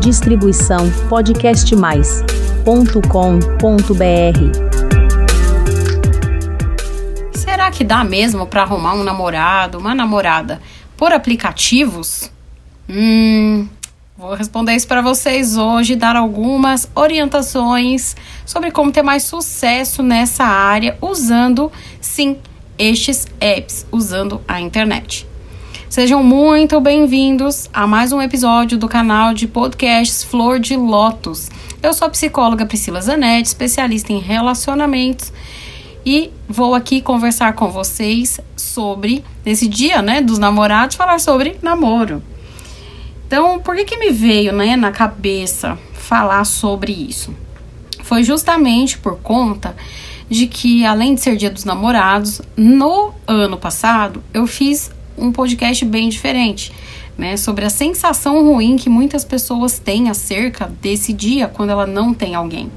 Distribuição podcastmais.com.br. Será que dá mesmo para arrumar um namorado, uma namorada por aplicativos? Hum, vou responder isso para vocês hoje, dar algumas orientações sobre como ter mais sucesso nessa área usando, sim, estes apps, usando a internet. Sejam muito bem-vindos a mais um episódio do canal de podcasts Flor de Lótus. Eu sou a psicóloga Priscila Zanetti, especialista em relacionamentos, e vou aqui conversar com vocês sobre, nesse dia né, dos namorados, falar sobre namoro. Então, por que, que me veio né, na cabeça falar sobre isso? Foi justamente por conta de que, além de ser dia dos namorados, no ano passado eu fiz um podcast bem diferente, né? Sobre a sensação ruim que muitas pessoas têm acerca desse dia quando ela não tem alguém.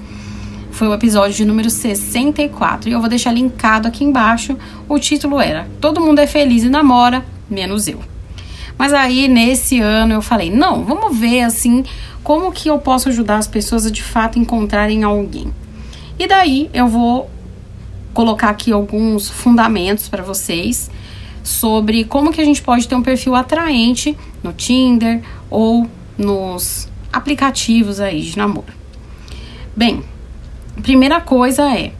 Foi o episódio de número 64 e eu vou deixar linkado aqui embaixo. O título era Todo mundo é feliz e namora, menos eu. Mas aí nesse ano eu falei: "Não, vamos ver assim como que eu posso ajudar as pessoas a de fato encontrarem alguém". E daí eu vou colocar aqui alguns fundamentos para vocês sobre como que a gente pode ter um perfil atraente no Tinder ou nos aplicativos aí de namoro. Bem, primeira coisa é,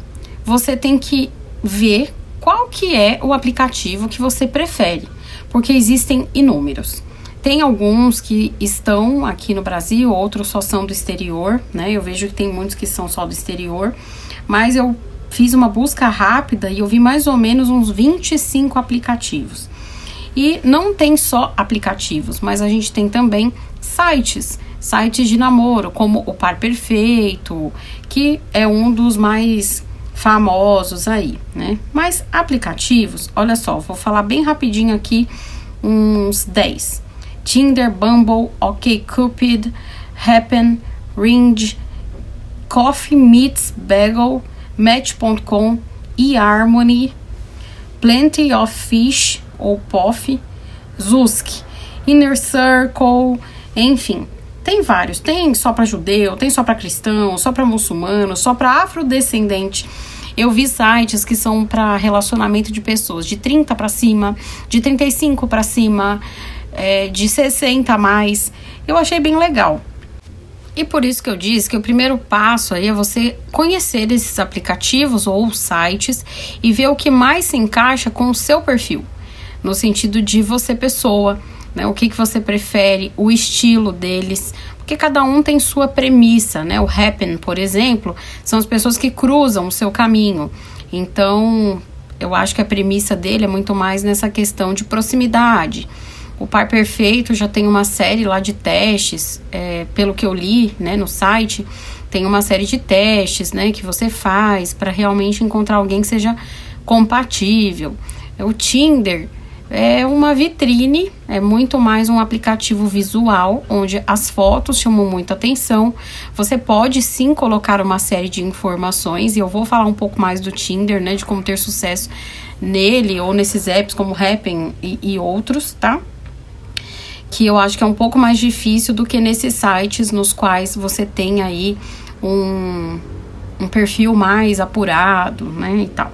você tem que ver qual que é o aplicativo que você prefere, porque existem inúmeros. Tem alguns que estão aqui no Brasil, outros só são do exterior, né? Eu vejo que tem muitos que são só do exterior, mas eu fiz uma busca rápida e eu vi mais ou menos uns 25 aplicativos. E não tem só aplicativos, mas a gente tem também sites, sites de namoro, como o Par Perfeito, que é um dos mais famosos aí, né? Mas aplicativos, olha só, vou falar bem rapidinho aqui uns 10. Tinder, Bumble, OkCupid, Happen, Ring, Coffee Meets Bagel, Match.com, eHarmony, Plenty of Fish ou POF, Zusk, Inner Circle, enfim, tem vários. Tem só para judeu, tem só para cristão, só para muçulmano, só para afrodescendente. Eu vi sites que são para relacionamento de pessoas de 30 para cima, de 35 para cima, é, de 60 a mais. Eu achei bem legal. E por isso que eu disse que o primeiro passo aí é você conhecer esses aplicativos ou sites e ver o que mais se encaixa com o seu perfil, no sentido de você pessoa, né? O que, que você prefere, o estilo deles, porque cada um tem sua premissa, né? O Happen, por exemplo, são as pessoas que cruzam o seu caminho. Então, eu acho que a premissa dele é muito mais nessa questão de proximidade. O Par Perfeito já tem uma série lá de testes, é, pelo que eu li né, no site, tem uma série de testes né, que você faz para realmente encontrar alguém que seja compatível. O Tinder é uma vitrine, é muito mais um aplicativo visual, onde as fotos chamam muita atenção. Você pode sim colocar uma série de informações, e eu vou falar um pouco mais do Tinder, né, de como ter sucesso nele ou nesses apps como Happn e, e outros, tá? Que eu acho que é um pouco mais difícil do que nesses sites nos quais você tem aí um, um perfil mais apurado, né, e tal.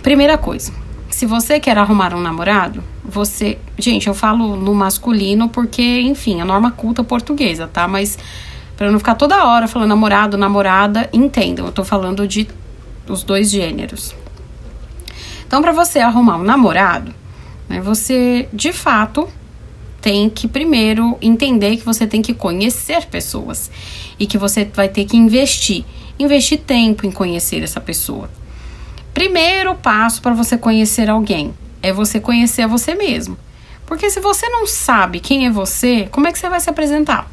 Primeira coisa, se você quer arrumar um namorado, você, gente, eu falo no masculino porque, enfim, a norma culta portuguesa, tá? Mas para não ficar toda hora falando namorado, namorada, entendam, eu tô falando de os dois gêneros. Então, para você arrumar um namorado, né, você de fato tem que primeiro entender que você tem que conhecer pessoas e que você vai ter que investir, investir tempo em conhecer essa pessoa. Primeiro passo para você conhecer alguém é você conhecer você mesmo. Porque se você não sabe quem é você, como é que você vai se apresentar?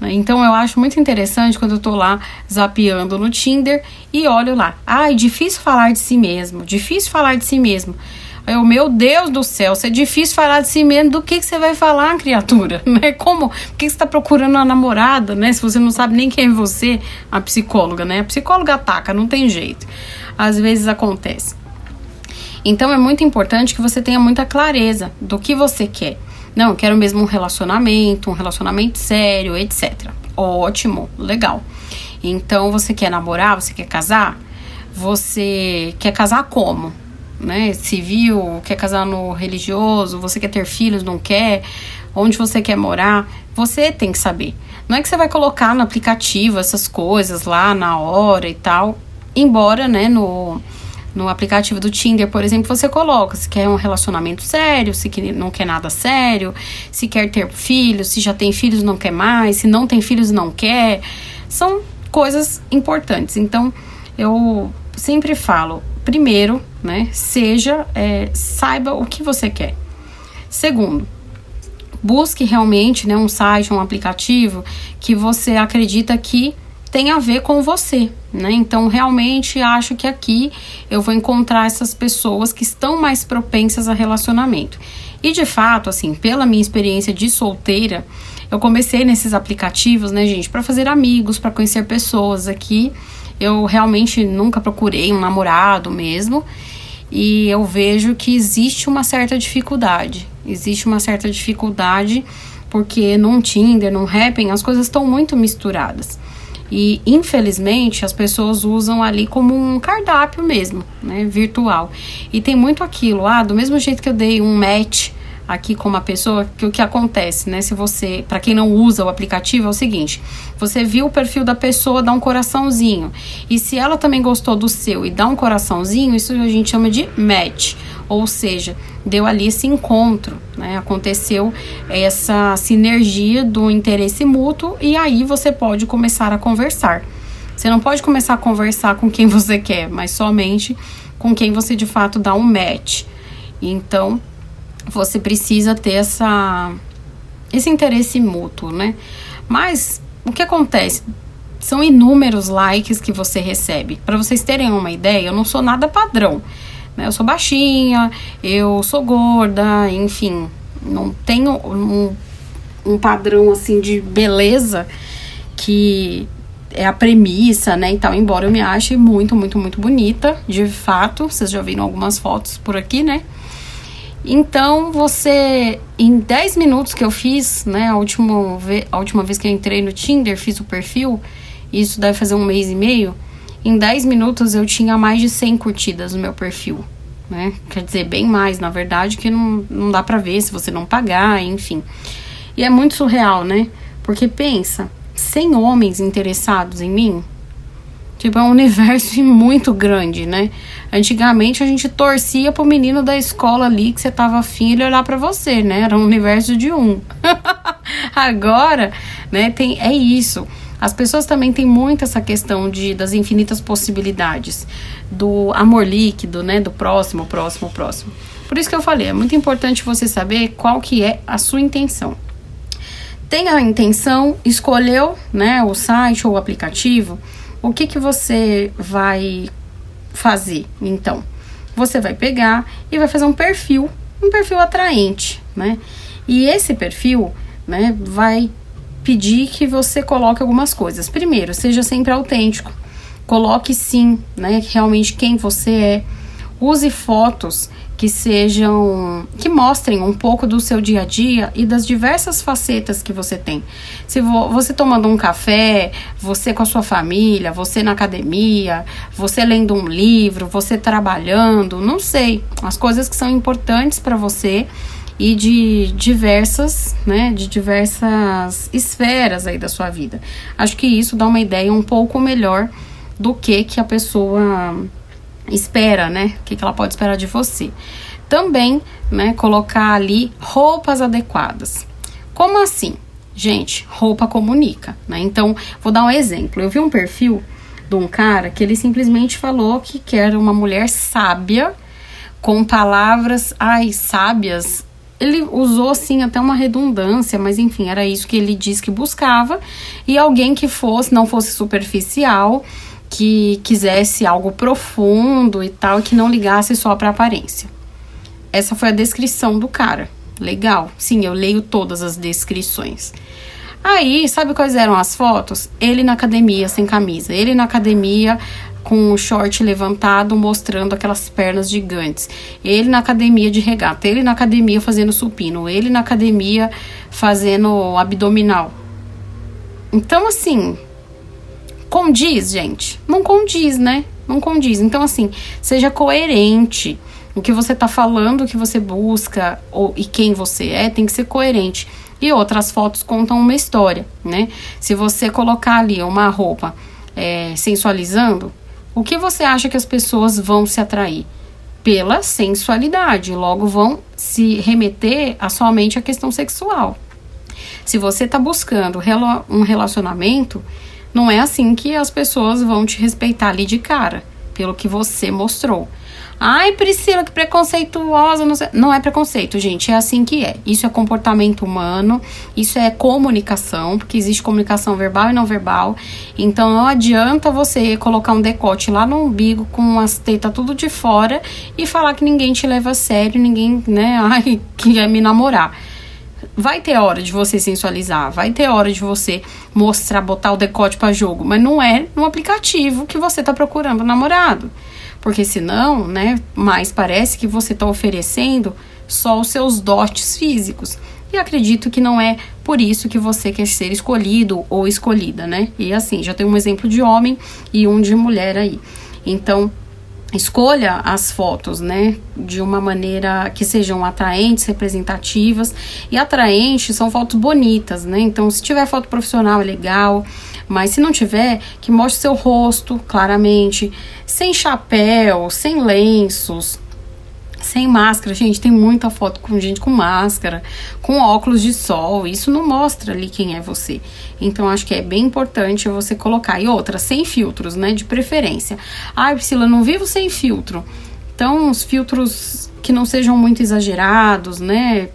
Então eu acho muito interessante quando eu tô lá zapeando no Tinder e olho lá. Ai, ah, difícil falar de si mesmo, difícil falar de si mesmo. Eu, meu Deus do céu, se é difícil falar de si mesmo, do que, que você vai falar, criatura? Né? Como? Por que você está procurando uma namorada, né? Se você não sabe nem quem é você, a psicóloga, né? A psicóloga ataca, não tem jeito. Às vezes acontece. Então é muito importante que você tenha muita clareza do que você quer. Não, eu quero mesmo um relacionamento, um relacionamento sério, etc. Ótimo, legal. Então você quer namorar, você quer casar? Você quer casar como? Né? Civil, quer casar no religioso, você quer ter filhos, não quer? Onde você quer morar? Você tem que saber. Não é que você vai colocar no aplicativo essas coisas lá na hora e tal. Embora, né, no, no aplicativo do Tinder, por exemplo, você coloca se quer um relacionamento sério, se não quer nada sério, se quer ter filhos, se já tem filhos não quer mais, se não tem filhos não quer. São coisas importantes. Então, eu sempre falo, primeiro, né, seja, é, saiba o que você quer. Segundo, busque realmente, né, um site, um aplicativo que você acredita que tem a ver com você, né? Então, realmente acho que aqui eu vou encontrar essas pessoas que estão mais propensas a relacionamento. E de fato, assim, pela minha experiência de solteira, eu comecei nesses aplicativos, né, gente, para fazer amigos, para conhecer pessoas aqui. Eu realmente nunca procurei um namorado mesmo. E eu vejo que existe uma certa dificuldade. Existe uma certa dificuldade porque num Tinder, num Happn, as coisas estão muito misturadas. E infelizmente as pessoas usam ali como um cardápio mesmo, né, virtual. E tem muito aquilo, ah, do mesmo jeito que eu dei um match aqui com uma pessoa, que o que acontece, né? Se você, para quem não usa o aplicativo, é o seguinte: você viu o perfil da pessoa, dá um coraçãozinho. E se ela também gostou do seu e dá um coraçãozinho, isso a gente chama de match. Ou seja, deu ali esse encontro, né? Aconteceu essa sinergia do interesse mútuo e aí você pode começar a conversar. Você não pode começar a conversar com quem você quer, mas somente com quem você de fato dá um match. Então, você precisa ter essa, esse interesse mútuo, né? Mas o que acontece? São inúmeros likes que você recebe. Para vocês terem uma ideia, eu não sou nada padrão. Né? Eu sou baixinha, eu sou gorda, enfim, não tenho um, um padrão assim de beleza que é a premissa, né, e tal, embora eu me ache muito, muito, muito bonita, de fato, vocês já viram algumas fotos por aqui, né, então, você, em 10 minutos que eu fiz, né, a última, a última vez que eu entrei no Tinder, fiz o perfil, isso deve fazer um mês e meio, em 10 minutos eu tinha mais de 100 curtidas no meu perfil, né? Quer dizer, bem mais, na verdade, que não, não dá pra ver se você não pagar, enfim. E é muito surreal, né? Porque pensa, 100 homens interessados em mim, Tipo, é um universo muito grande, né? Antigamente a gente torcia pro menino da escola ali que você tava afim ele olhar para você, né? Era um universo de um. Agora, né, tem é isso. As pessoas também têm muito essa questão de das infinitas possibilidades do amor líquido, né, do próximo, próximo, próximo. Por isso que eu falei, é muito importante você saber qual que é a sua intenção. Tem a intenção, escolheu, né, o site ou o aplicativo, o que, que você vai fazer então? Você vai pegar e vai fazer um perfil, um perfil atraente, né? E esse perfil, né, vai pedir que você coloque algumas coisas. Primeiro, seja sempre autêntico. Coloque sim, né, realmente quem você é. Use fotos que sejam que mostrem um pouco do seu dia a dia e das diversas facetas que você tem. Se vo, você tomando um café, você com a sua família, você na academia, você lendo um livro, você trabalhando, não sei, as coisas que são importantes para você e de diversas, né, de diversas esferas aí da sua vida. Acho que isso dá uma ideia um pouco melhor do que que a pessoa espera, né? O que, que ela pode esperar de você. Também, né, colocar ali roupas adequadas. Como assim? Gente, roupa comunica, né? Então, vou dar um exemplo. Eu vi um perfil de um cara que ele simplesmente falou que quer uma mulher sábia, com palavras, ai, sábias. Ele usou assim até uma redundância, mas enfim, era isso que ele disse que buscava. E alguém que fosse, não fosse superficial, que quisesse algo profundo e tal, que não ligasse só para aparência. Essa foi a descrição do cara. Legal. Sim, eu leio todas as descrições. Aí, sabe quais eram as fotos? Ele na academia sem camisa, ele na academia com o short levantado mostrando aquelas pernas gigantes. Ele na academia de regata, ele na academia fazendo supino, ele na academia fazendo abdominal. Então, assim, condiz, gente? Não condiz, né? Não condiz. Então, assim, seja coerente. O que você tá falando, o que você busca ou, e quem você é, tem que ser coerente. E outras fotos contam uma história, né? Se você colocar ali uma roupa é, sensualizando, o que você acha que as pessoas vão se atrair? Pela sensualidade, logo vão se remeter a somente a questão sexual. Se você está buscando um relacionamento, não é assim que as pessoas vão te respeitar ali de cara, pelo que você mostrou. Ai, Priscila, que preconceituosa. Não, não é preconceito, gente. É assim que é. Isso é comportamento humano, isso é comunicação, porque existe comunicação verbal e não verbal. Então não adianta você colocar um decote lá no umbigo com as tetas tudo de fora e falar que ninguém te leva a sério, ninguém, né, ai, quer me namorar. Vai ter hora de você sensualizar, vai ter hora de você mostrar, botar o decote para jogo, mas não é no aplicativo que você tá procurando namorado. Porque senão, né, mais parece que você está oferecendo só os seus dotes físicos. E acredito que não é por isso que você quer ser escolhido ou escolhida, né? E assim, já tem um exemplo de homem e um de mulher aí. Então, escolha as fotos, né, de uma maneira que sejam atraentes, representativas. E atraentes são fotos bonitas, né? Então, se tiver foto profissional é legal. Mas se não tiver, que mostre seu rosto claramente, sem chapéu, sem lenços, sem máscara. Gente, tem muita foto com gente com máscara, com óculos de sol. Isso não mostra ali quem é você. Então, acho que é bem importante você colocar. E outra, sem filtros, né? De preferência. Ai, Priscila, não vivo sem filtro. Então, os filtros que não sejam muito exagerados, né?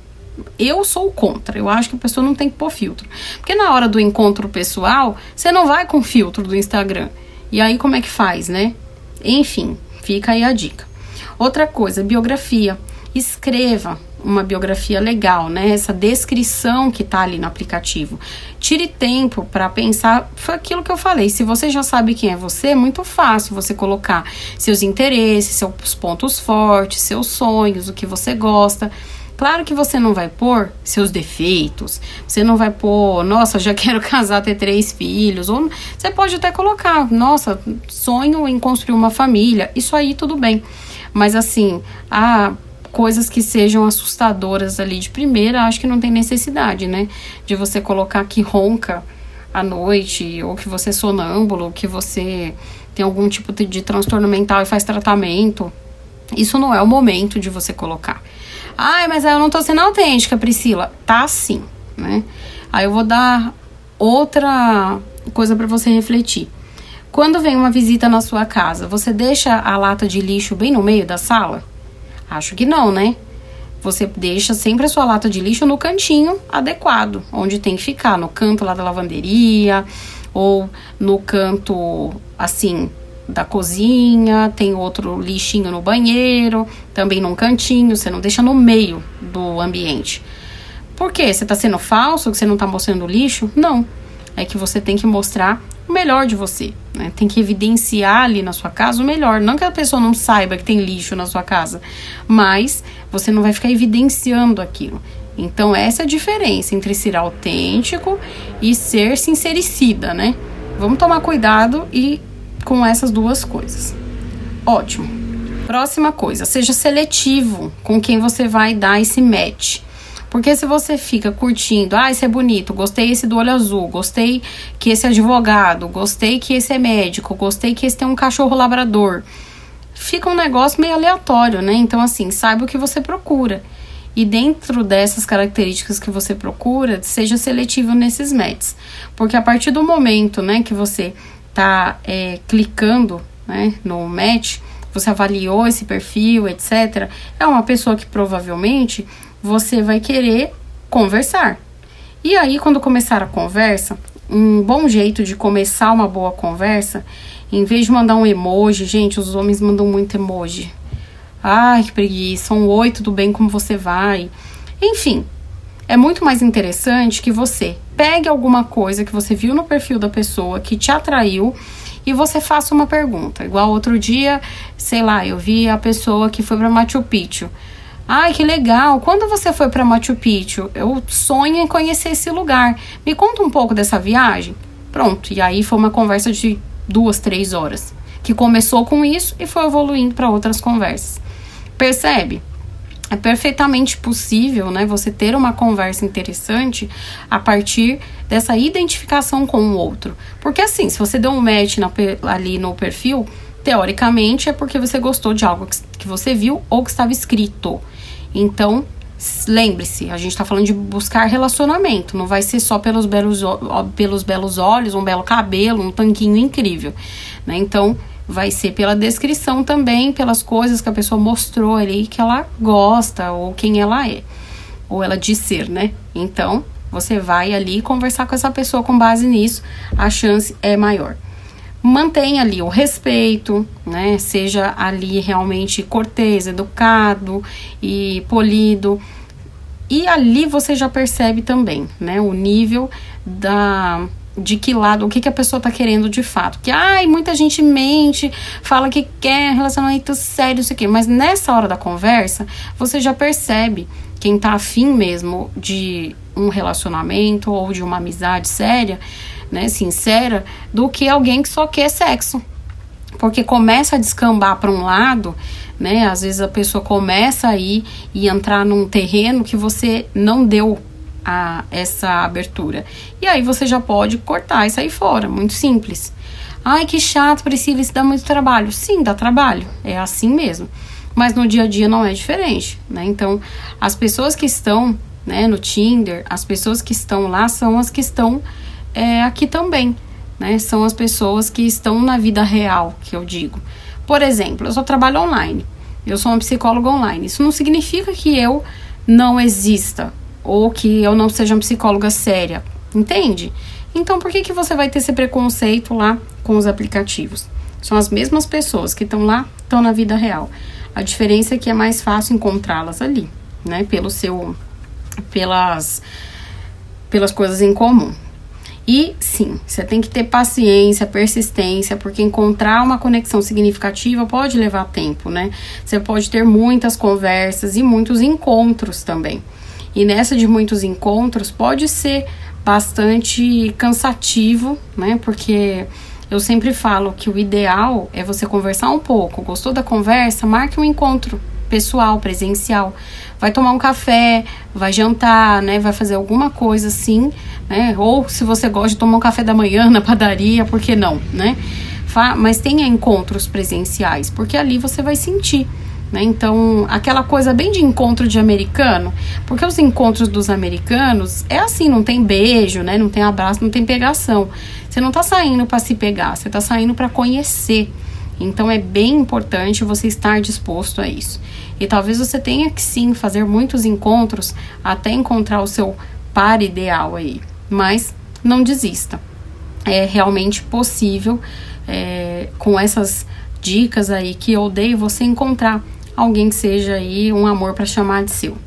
eu sou contra. Eu acho que a pessoa não tem que pôr filtro. Porque na hora do encontro pessoal, você não vai com filtro do Instagram. E aí como é que faz, né? Enfim, fica aí a dica. Outra coisa, biografia. Escreva uma biografia legal, né? Essa descrição que tá ali no aplicativo. Tire tempo para pensar. Foi aquilo que eu falei. Se você já sabe quem é você, é muito fácil você colocar seus interesses, seus pontos fortes, seus sonhos, o que você gosta. Claro que você não vai pôr seus defeitos, você não vai pôr, nossa, já quero casar, ter três filhos, ou você pode até colocar, nossa, sonho em construir uma família, isso aí tudo bem. Mas assim, há coisas que sejam assustadoras ali de primeira, acho que não tem necessidade, né? De você colocar que ronca à noite, ou que você é sonâmbulo, ou que você tem algum tipo de transtorno mental e faz tratamento. Isso não é o momento de você colocar. Ai, mas eu não tô sendo autêntica, Priscila. Tá sim, né? Aí eu vou dar outra coisa para você refletir. Quando vem uma visita na sua casa, você deixa a lata de lixo bem no meio da sala? Acho que não, né? Você deixa sempre a sua lata de lixo no cantinho adequado, onde tem que ficar, no canto lá da lavanderia ou no canto assim da cozinha, tem outro lixinho no banheiro, também num cantinho, você não deixa no meio do ambiente. Por quê? Você está sendo falso, que você não está mostrando lixo? Não. É que você tem que mostrar o melhor de você. Né? Tem que evidenciar ali na sua casa o melhor. Não que a pessoa não saiba que tem lixo na sua casa, mas você não vai ficar evidenciando aquilo. Então, essa é a diferença entre ser autêntico e ser sincericida, né? Vamos tomar cuidado e com essas duas coisas. Ótimo. Próxima coisa, seja seletivo com quem você vai dar esse match. Porque se você fica curtindo, ah, esse é bonito, gostei esse do olho azul, gostei que esse é advogado, gostei que esse é médico, gostei que esse tem um cachorro labrador. Fica um negócio meio aleatório, né? Então, assim, saiba o que você procura. E dentro dessas características que você procura, seja seletivo nesses matches. Porque a partir do momento, né, que você está é, clicando né, no match, você avaliou esse perfil, etc., é uma pessoa que provavelmente você vai querer conversar. E aí, quando começar a conversa, um bom jeito de começar uma boa conversa, em vez de mandar um emoji, gente, os homens mandam muito emoji. Ai, que preguiça, um oi, tudo bem, como você vai? Enfim, é muito mais interessante que você pegue alguma coisa que você viu no perfil da pessoa que te atraiu e você faça uma pergunta. Igual outro dia, sei lá, eu vi a pessoa que foi para Machu Picchu. Ai, que legal! Quando você foi para Machu Picchu, eu sonho em conhecer esse lugar. Me conta um pouco dessa viagem. Pronto. E aí foi uma conversa de duas, três horas. Que começou com isso e foi evoluindo para outras conversas. Percebe? É perfeitamente possível, né, você ter uma conversa interessante a partir dessa identificação com o outro. Porque assim, se você deu um match na, ali no perfil, teoricamente é porque você gostou de algo que, que você viu ou que estava escrito. Então, lembre-se, a gente está falando de buscar relacionamento, não vai ser só pelos belos, pelos belos olhos, um belo cabelo, um tanquinho incrível, né? Então, vai ser pela descrição também, pelas coisas que a pessoa mostrou ali que ela gosta ou quem ela é, ou ela diz ser, né? Então, você vai ali conversar com essa pessoa com base nisso, a chance é maior. Mantenha ali o respeito, né? Seja ali realmente cortês, educado e polido. E ali você já percebe também, né, o nível da de que lado, o que, que a pessoa tá querendo de fato. Que, ai, muita gente mente, fala que quer relacionamento sério, isso aqui. Mas nessa hora da conversa, você já percebe quem tá afim mesmo de um relacionamento ou de uma amizade séria, né, sincera, do que alguém que só quer sexo. Porque começa a descambar para um lado, né? Às vezes a pessoa começa a ir e entrar num terreno que você não deu a, essa abertura. E aí você já pode cortar e sair fora, muito simples. Ai, que chato, Priscila, isso dá muito trabalho. Sim, dá trabalho, é assim mesmo. Mas no dia a dia não é diferente, né? Então, as pessoas que estão né, no Tinder, as pessoas que estão lá são as que estão é, aqui também, né? São as pessoas que estão na vida real, que eu digo. Por exemplo, eu só trabalho online. Eu sou uma psicóloga online. Isso não significa que eu não exista ou que eu não seja uma psicóloga séria, entende? Então, por que, que você vai ter esse preconceito lá com os aplicativos? São as mesmas pessoas que estão lá, estão na vida real. A diferença é que é mais fácil encontrá-las ali, né? Pelo seu, pelas, pelas coisas em comum. E sim, você tem que ter paciência, persistência, porque encontrar uma conexão significativa pode levar tempo, né? Você pode ter muitas conversas e muitos encontros também. E nessa de muitos encontros pode ser bastante cansativo, né? Porque eu sempre falo que o ideal é você conversar um pouco. Gostou da conversa? Marque um encontro pessoal, presencial. Vai tomar um café, vai jantar, né? Vai fazer alguma coisa assim, né? Ou se você gosta de tomar um café da manhã na padaria, por que não, né? Mas tenha encontros presenciais, porque ali você vai sentir né? Então, aquela coisa bem de encontro de americano, porque os encontros dos americanos é assim, não tem beijo, né? Não tem abraço, não tem pegação. Você não tá saindo para se pegar, você tá saindo para conhecer. Então é bem importante você estar disposto a isso. E talvez você tenha que sim fazer muitos encontros até encontrar o seu par ideal aí. Mas não desista. É realmente possível é, com essas dicas aí que eu dei você encontrar alguém que seja aí um amor para chamar de seu.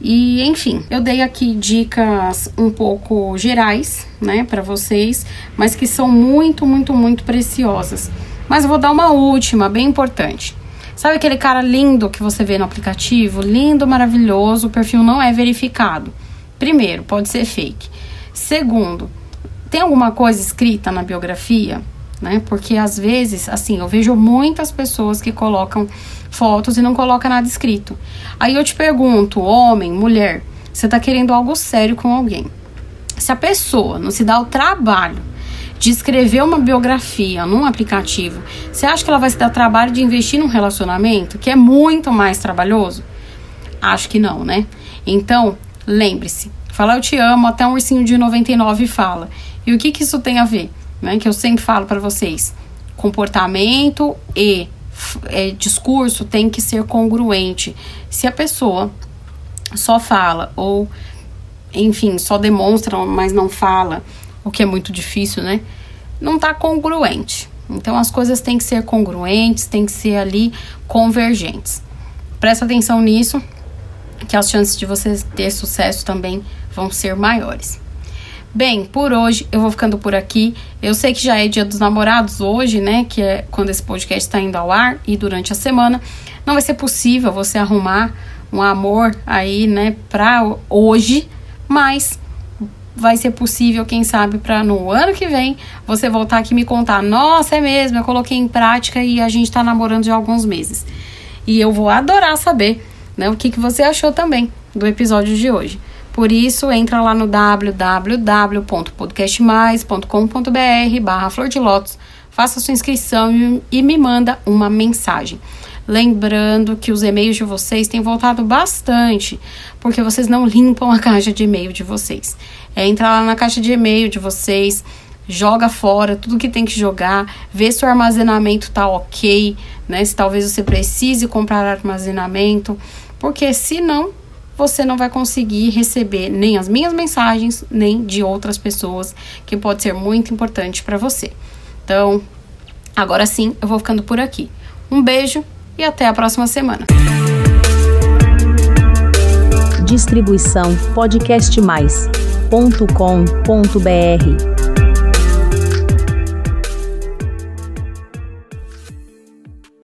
E enfim, eu dei aqui dicas um pouco gerais, né, para vocês, mas que são muito, muito, muito preciosas. Mas eu vou dar uma última, bem importante. Sabe aquele cara lindo que você vê no aplicativo? Lindo, maravilhoso, o perfil não é verificado. Primeiro, pode ser fake. Segundo, tem alguma coisa escrita na biografia? Né? Porque às vezes, assim, eu vejo muitas pessoas que colocam fotos e não coloca nada escrito. Aí eu te pergunto, homem, mulher, você está querendo algo sério com alguém. Se a pessoa não se dá o trabalho de escrever uma biografia num aplicativo, você acha que ela vai se dar trabalho de investir num relacionamento que é muito mais trabalhoso? Acho que não, né? Então, lembre-se, falar eu te amo até um ursinho de 99 fala. E o que que isso tem a ver? Né? Que eu sempre falo para vocês. Comportamento e é, discurso tem que ser congruente. Se a pessoa só fala ou, enfim, só demonstra, mas não fala, o que é muito difícil, né? Não tá congruente. Então as coisas têm que ser congruentes, têm que ser ali convergentes. Presta atenção nisso, que as chances de você ter sucesso também vão ser maiores. Bem, por hoje eu vou ficando por aqui. Eu sei que já é dia dos namorados hoje, né? Que é quando esse podcast está indo ao ar e durante a semana. Não vai ser possível você arrumar um amor aí, né, pra hoje, mas vai ser possível, quem sabe, para no ano que vem você voltar aqui me contar: nossa, é mesmo, eu coloquei em prática e a gente está namorando já há alguns meses. E eu vou adorar saber né, o que, que você achou também do episódio de hoje. Por isso, entra lá no www.podcastmais.com.br barra Flor de Lótus, faça sua inscrição e me manda uma mensagem. Lembrando que os e-mails de vocês têm voltado bastante, porque vocês não limpam a caixa de e-mail de vocês. É entrar lá na caixa de e-mail de vocês, joga fora tudo que tem que jogar, vê se o armazenamento tá ok, né? Se talvez você precise comprar armazenamento, porque senão você não vai conseguir receber nem as minhas mensagens, nem de outras pessoas, que pode ser muito importante para você. Então, agora sim, eu vou ficando por aqui. Um beijo e até a próxima semana. Distribuição podcastmais.com.br